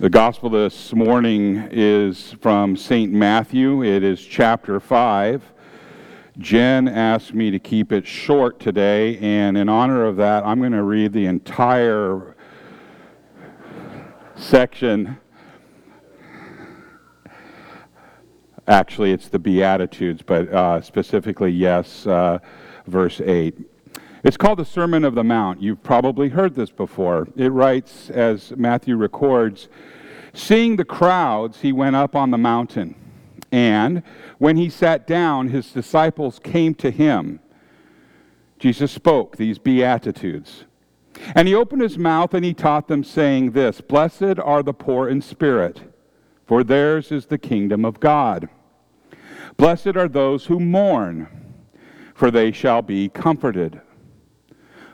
The gospel this morning is from St. Matthew. It is chapter 5. Jen asked me to keep it short today, and in honor of that, I'm going to read the entire section. Actually, it's the Beatitudes, but uh, specifically, yes, uh, verse 8. It's called the Sermon of the Mount. You've probably heard this before. It writes, as Matthew records, Seeing the crowds, he went up on the mountain. And when he sat down, his disciples came to him. Jesus spoke these Beatitudes. And he opened his mouth and he taught them, saying this Blessed are the poor in spirit, for theirs is the kingdom of God. Blessed are those who mourn, for they shall be comforted.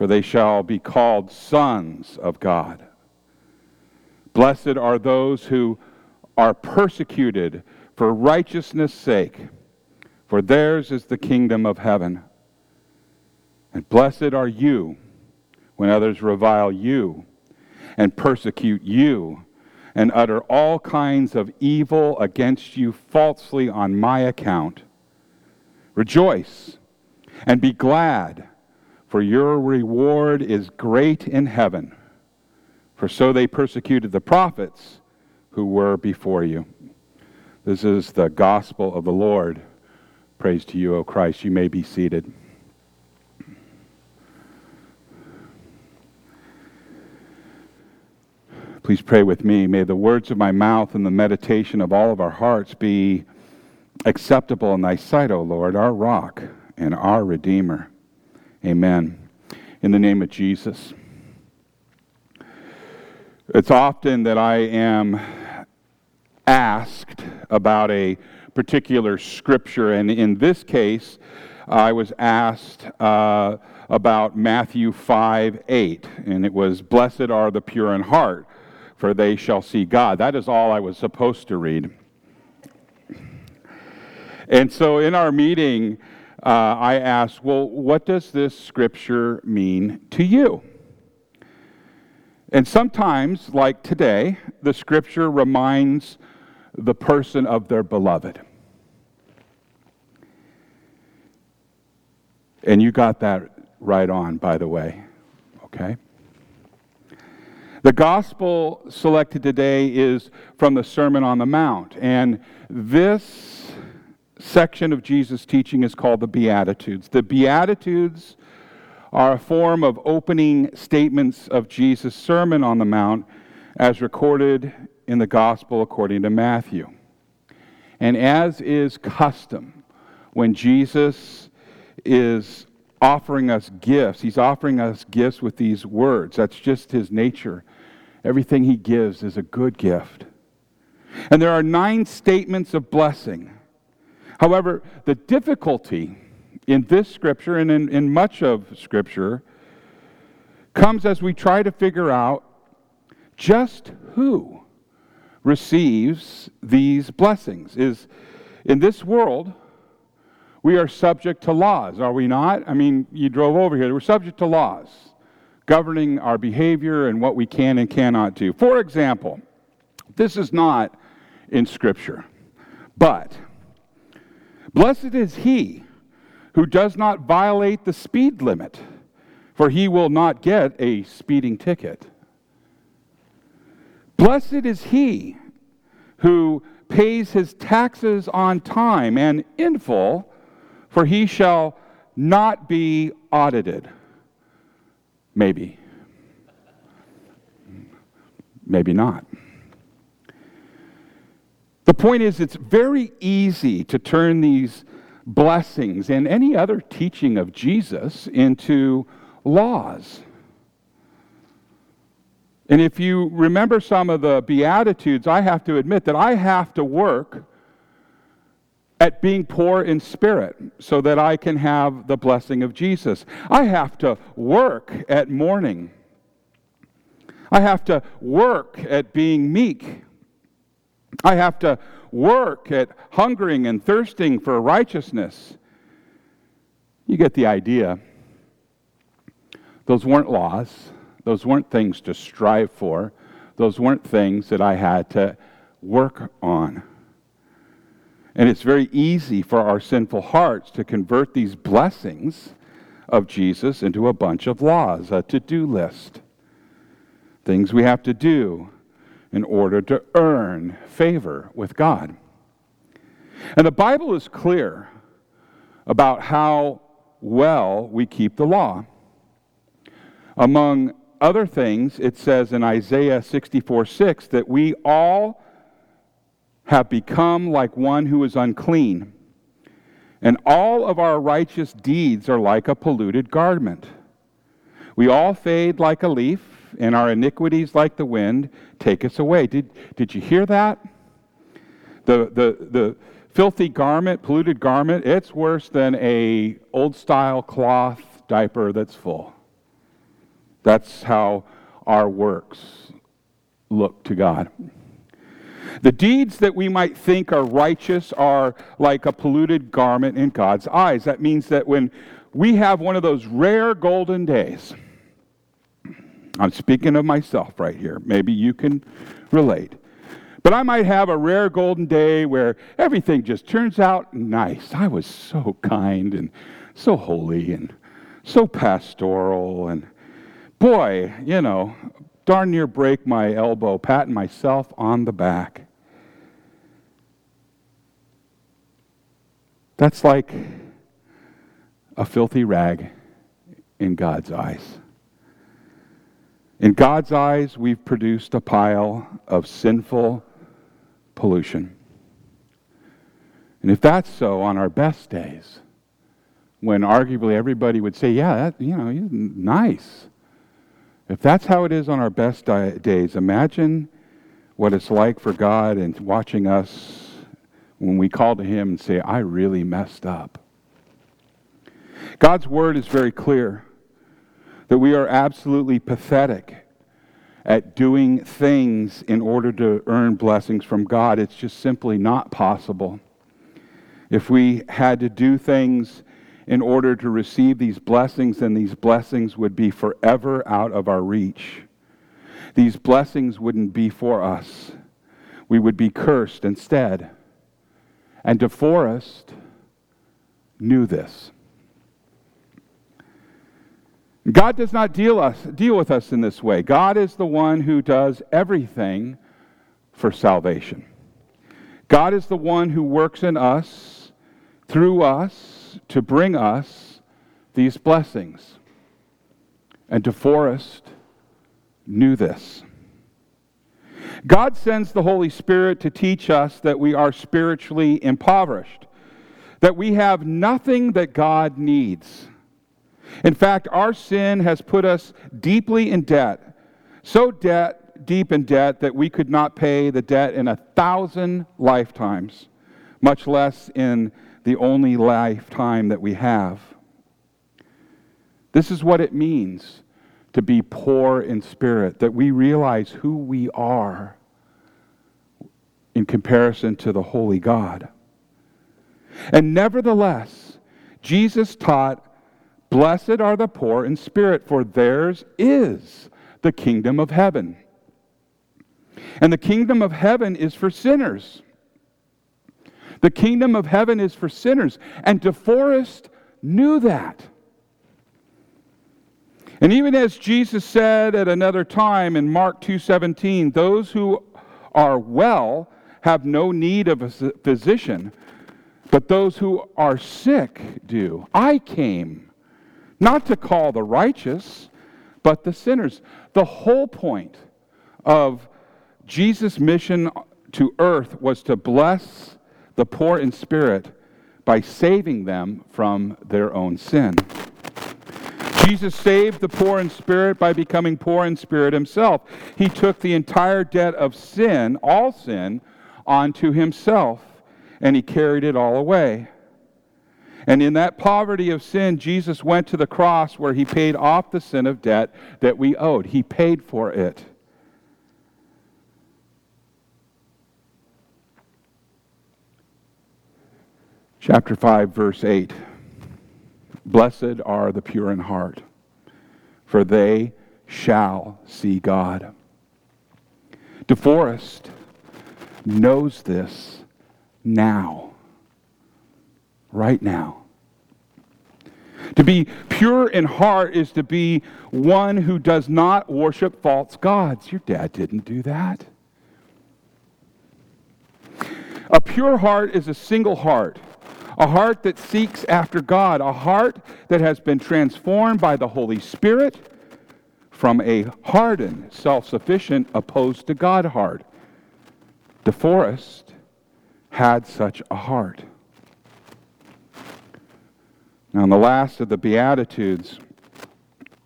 for they shall be called sons of God. Blessed are those who are persecuted for righteousness' sake, for theirs is the kingdom of heaven. And blessed are you when others revile you and persecute you and utter all kinds of evil against you falsely on my account. Rejoice and be glad for your reward is great in heaven. For so they persecuted the prophets who were before you. This is the gospel of the Lord. Praise to you, O Christ. You may be seated. Please pray with me. May the words of my mouth and the meditation of all of our hearts be acceptable in thy sight, O Lord, our rock and our Redeemer. Amen. In the name of Jesus. It's often that I am asked about a particular scripture, and in this case, I was asked uh, about Matthew 5 8, and it was, Blessed are the pure in heart, for they shall see God. That is all I was supposed to read. And so in our meeting, uh, I asked, well, what does this scripture mean to you? And sometimes, like today, the scripture reminds the person of their beloved. And you got that right on, by the way. Okay? The gospel selected today is from the Sermon on the Mount. And this section of Jesus' teaching is called the Beatitudes. The Beatitudes are a form of opening statements of Jesus' Sermon on the Mount as recorded in the Gospel according to Matthew. And as is custom, when Jesus is offering us gifts, he's offering us gifts with these words. That's just his nature. Everything he gives is a good gift. And there are nine statements of blessing However, the difficulty in this scripture and in, in much of scripture comes as we try to figure out just who receives these blessings. Is in this world, we are subject to laws, are we not? I mean, you drove over here, we're subject to laws governing our behavior and what we can and cannot do. For example, this is not in Scripture, but Blessed is he who does not violate the speed limit, for he will not get a speeding ticket. Blessed is he who pays his taxes on time and in full, for he shall not be audited. Maybe. Maybe not. The point is, it's very easy to turn these blessings and any other teaching of Jesus into laws. And if you remember some of the Beatitudes, I have to admit that I have to work at being poor in spirit so that I can have the blessing of Jesus. I have to work at mourning. I have to work at being meek. I have to work at hungering and thirsting for righteousness. You get the idea. Those weren't laws. Those weren't things to strive for. Those weren't things that I had to work on. And it's very easy for our sinful hearts to convert these blessings of Jesus into a bunch of laws, a to do list. Things we have to do in order to earn favor with God. And the Bible is clear about how well we keep the law. Among other things, it says in Isaiah 64 6 that we all have become like one who is unclean, and all of our righteous deeds are like a polluted garment. We all fade like a leaf, and our iniquities, like the wind, take us away. Did, did you hear that? The, the, the filthy garment, polluted garment, it's worse than a old style cloth diaper that's full. That's how our works look to God. The deeds that we might think are righteous are like a polluted garment in God's eyes. That means that when we have one of those rare golden days, I'm speaking of myself right here. Maybe you can relate. But I might have a rare golden day where everything just turns out nice. I was so kind and so holy and so pastoral and boy, you know, darn near break my elbow, patting myself on the back. That's like a filthy rag in God's eyes. In God's eyes, we've produced a pile of sinful pollution. And if that's so on our best days, when arguably everybody would say, yeah, that, you know, nice. If that's how it is on our best days, imagine what it's like for God and watching us when we call to Him and say, I really messed up. God's word is very clear that we are absolutely pathetic at doing things in order to earn blessings from God. It's just simply not possible. If we had to do things in order to receive these blessings, and these blessings would be forever out of our reach. These blessings wouldn't be for us. We would be cursed instead. And DeForrest knew this. God does not deal, us, deal with us in this way. God is the one who does everything for salvation. God is the one who works in us, through us, to bring us these blessings. And DeForrest knew this. God sends the Holy Spirit to teach us that we are spiritually impoverished, that we have nothing that God needs. In fact, our sin has put us deeply in debt, so debt, deep in debt that we could not pay the debt in a thousand lifetimes, much less in the only lifetime that we have. This is what it means to be poor in spirit, that we realize who we are in comparison to the holy God. And nevertheless, Jesus taught, Blessed are the poor in spirit, for theirs is the kingdom of heaven. And the kingdom of heaven is for sinners. The kingdom of heaven is for sinners. And DeForrest knew that. And even as Jesus said at another time in Mark 2:17, those who are well have no need of a physician, but those who are sick do. I came not to call the righteous, but the sinners. The whole point of Jesus' mission to earth was to bless the poor in spirit by saving them from their own sin. Jesus saved the poor in spirit by becoming poor in spirit himself. He took the entire debt of sin, all sin, onto himself, and he carried it all away. And in that poverty of sin, Jesus went to the cross where he paid off the sin of debt that we owed. He paid for it. Chapter 5, verse 8. Blessed are the pure in heart, for they shall see God. DeForrest knows this now, right now. To be pure in heart is to be one who does not worship false gods. Your dad didn't do that. A pure heart is a single heart a heart that seeks after God, a heart that has been transformed by the Holy Spirit from a hardened, self sufficient, opposed to God heart. DeForrest had such a heart. Now, in the last of the Beatitudes,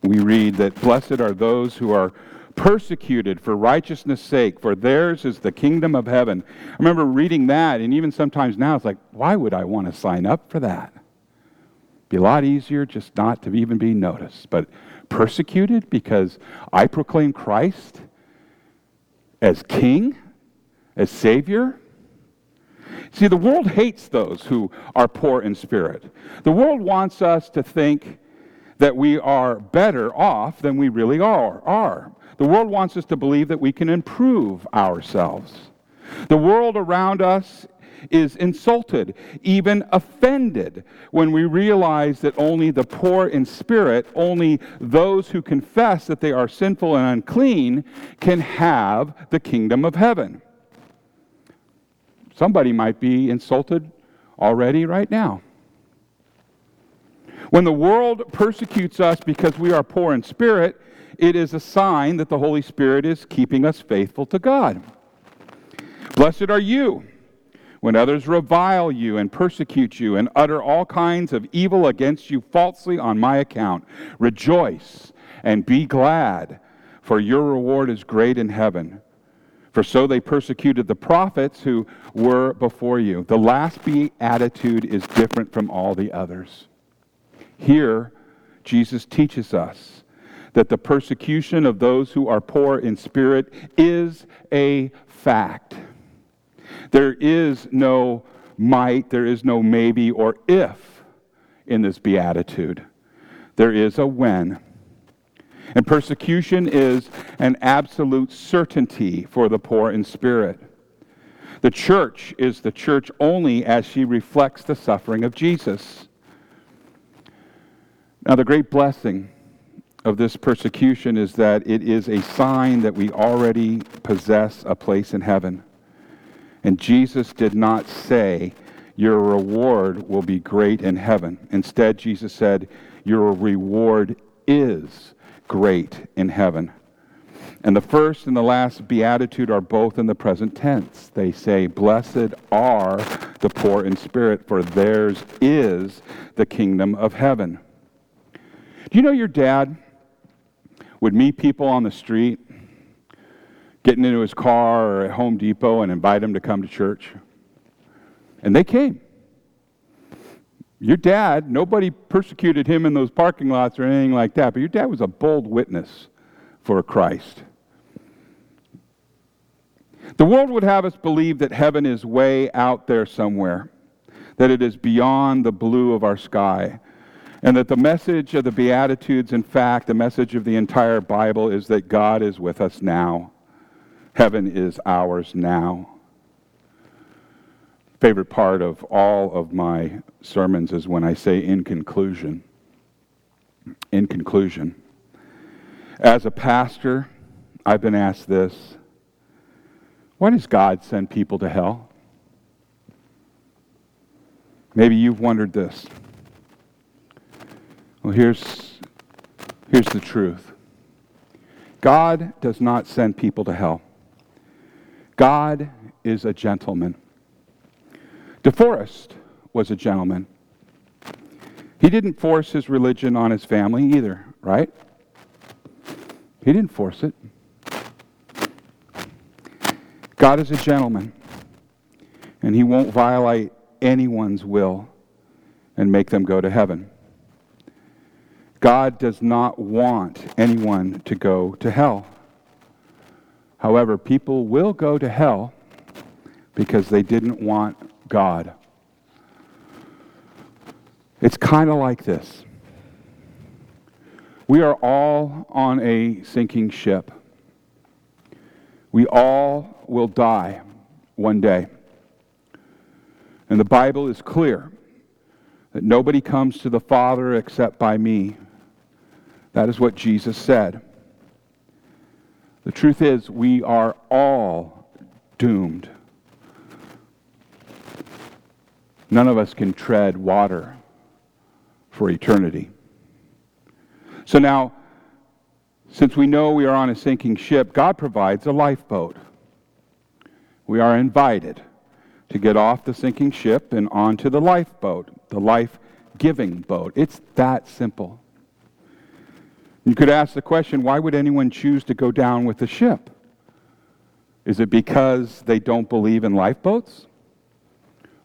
we read that blessed are those who are persecuted for righteousness' sake, for theirs is the kingdom of heaven. I remember reading that, and even sometimes now it's like, why would I want to sign up for that? Be a lot easier just not to even be noticed. But persecuted because I proclaim Christ as king, as savior. See, the world hates those who are poor in spirit. The world wants us to think that we are better off than we really are. are. The world wants us to believe that we can improve ourselves. The world around us is insulted, even offended, when we realize that only the poor in spirit, only those who confess that they are sinful and unclean, can have the kingdom of heaven. Somebody might be insulted already right now. When the world persecutes us because we are poor in spirit, it is a sign that the Holy Spirit is keeping us faithful to God. Blessed are you when others revile you and persecute you and utter all kinds of evil against you falsely on my account. Rejoice and be glad, for your reward is great in heaven. For so they persecuted the prophets who were before you. The last beatitude is different from all the others. Here, Jesus teaches us that the persecution of those who are poor in spirit is a fact. There is no might, there is no maybe or if in this beatitude. There is a when. And persecution is an absolute certainty for the poor in spirit. The church is the church only as she reflects the suffering of Jesus. Now, the great blessing of this persecution is that it is a sign that we already possess a place in heaven. And Jesus did not say, Your reward will be great in heaven. Instead, Jesus said, Your reward is great in heaven. And the first and the last beatitude are both in the present tense. They say, Blessed are the poor in spirit, for theirs is the kingdom of heaven. Do you know your dad would meet people on the street, getting into his car or at Home Depot and invite them to come to church. And they came. Your dad, nobody persecuted him in those parking lots or anything like that, but your dad was a bold witness for Christ. The world would have us believe that heaven is way out there somewhere, that it is beyond the blue of our sky, and that the message of the Beatitudes, in fact, the message of the entire Bible, is that God is with us now. Heaven is ours now. Favorite part of all of my sermons is when I say in conclusion. In conclusion. As a pastor, I've been asked this why does God send people to hell? Maybe you've wondered this. Well, here's, here's the truth God does not send people to hell, God is a gentleman. DeForrest was a gentleman. He didn't force his religion on his family either, right? He didn't force it. God is a gentleman, and he won't violate anyone's will and make them go to heaven. God does not want anyone to go to hell. However, people will go to hell because they didn't want God. It's kind of like this. We are all on a sinking ship. We all will die one day. And the Bible is clear that nobody comes to the Father except by me. That is what Jesus said. The truth is, we are all doomed. None of us can tread water for eternity. So now, since we know we are on a sinking ship, God provides a lifeboat. We are invited to get off the sinking ship and onto the lifeboat, the life giving boat. It's that simple. You could ask the question why would anyone choose to go down with the ship? Is it because they don't believe in lifeboats?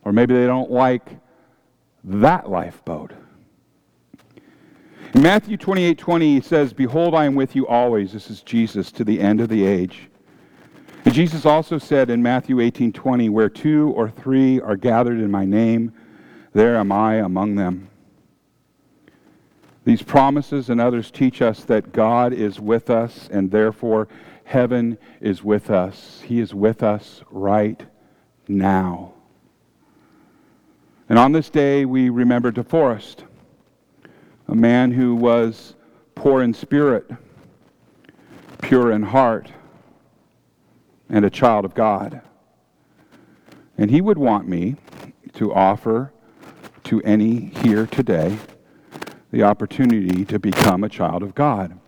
Or maybe they don't like that lifeboat? In Matthew 28 20, he says, Behold, I am with you always. This is Jesus to the end of the age. And Jesus also said in Matthew 18 20, Where two or three are gathered in my name, there am I among them. These promises and others teach us that God is with us, and therefore heaven is with us. He is with us right now. And on this day, we remember DeForrest a man who was poor in spirit, pure in heart, and a child of God. And he would want me to offer to any here today the opportunity to become a child of God,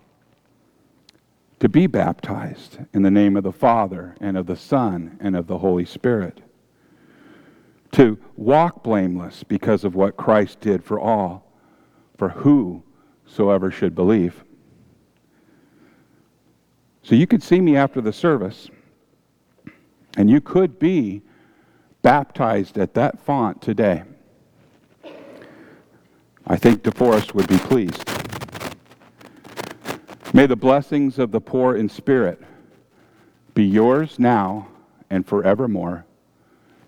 to be baptized in the name of the Father and of the Son and of the Holy Spirit, to walk blameless because of what Christ did for all for whosoever should believe. So you could see me after the service, and you could be baptized at that font today. I think DeForrest would be pleased. May the blessings of the poor in spirit be yours now and forevermore.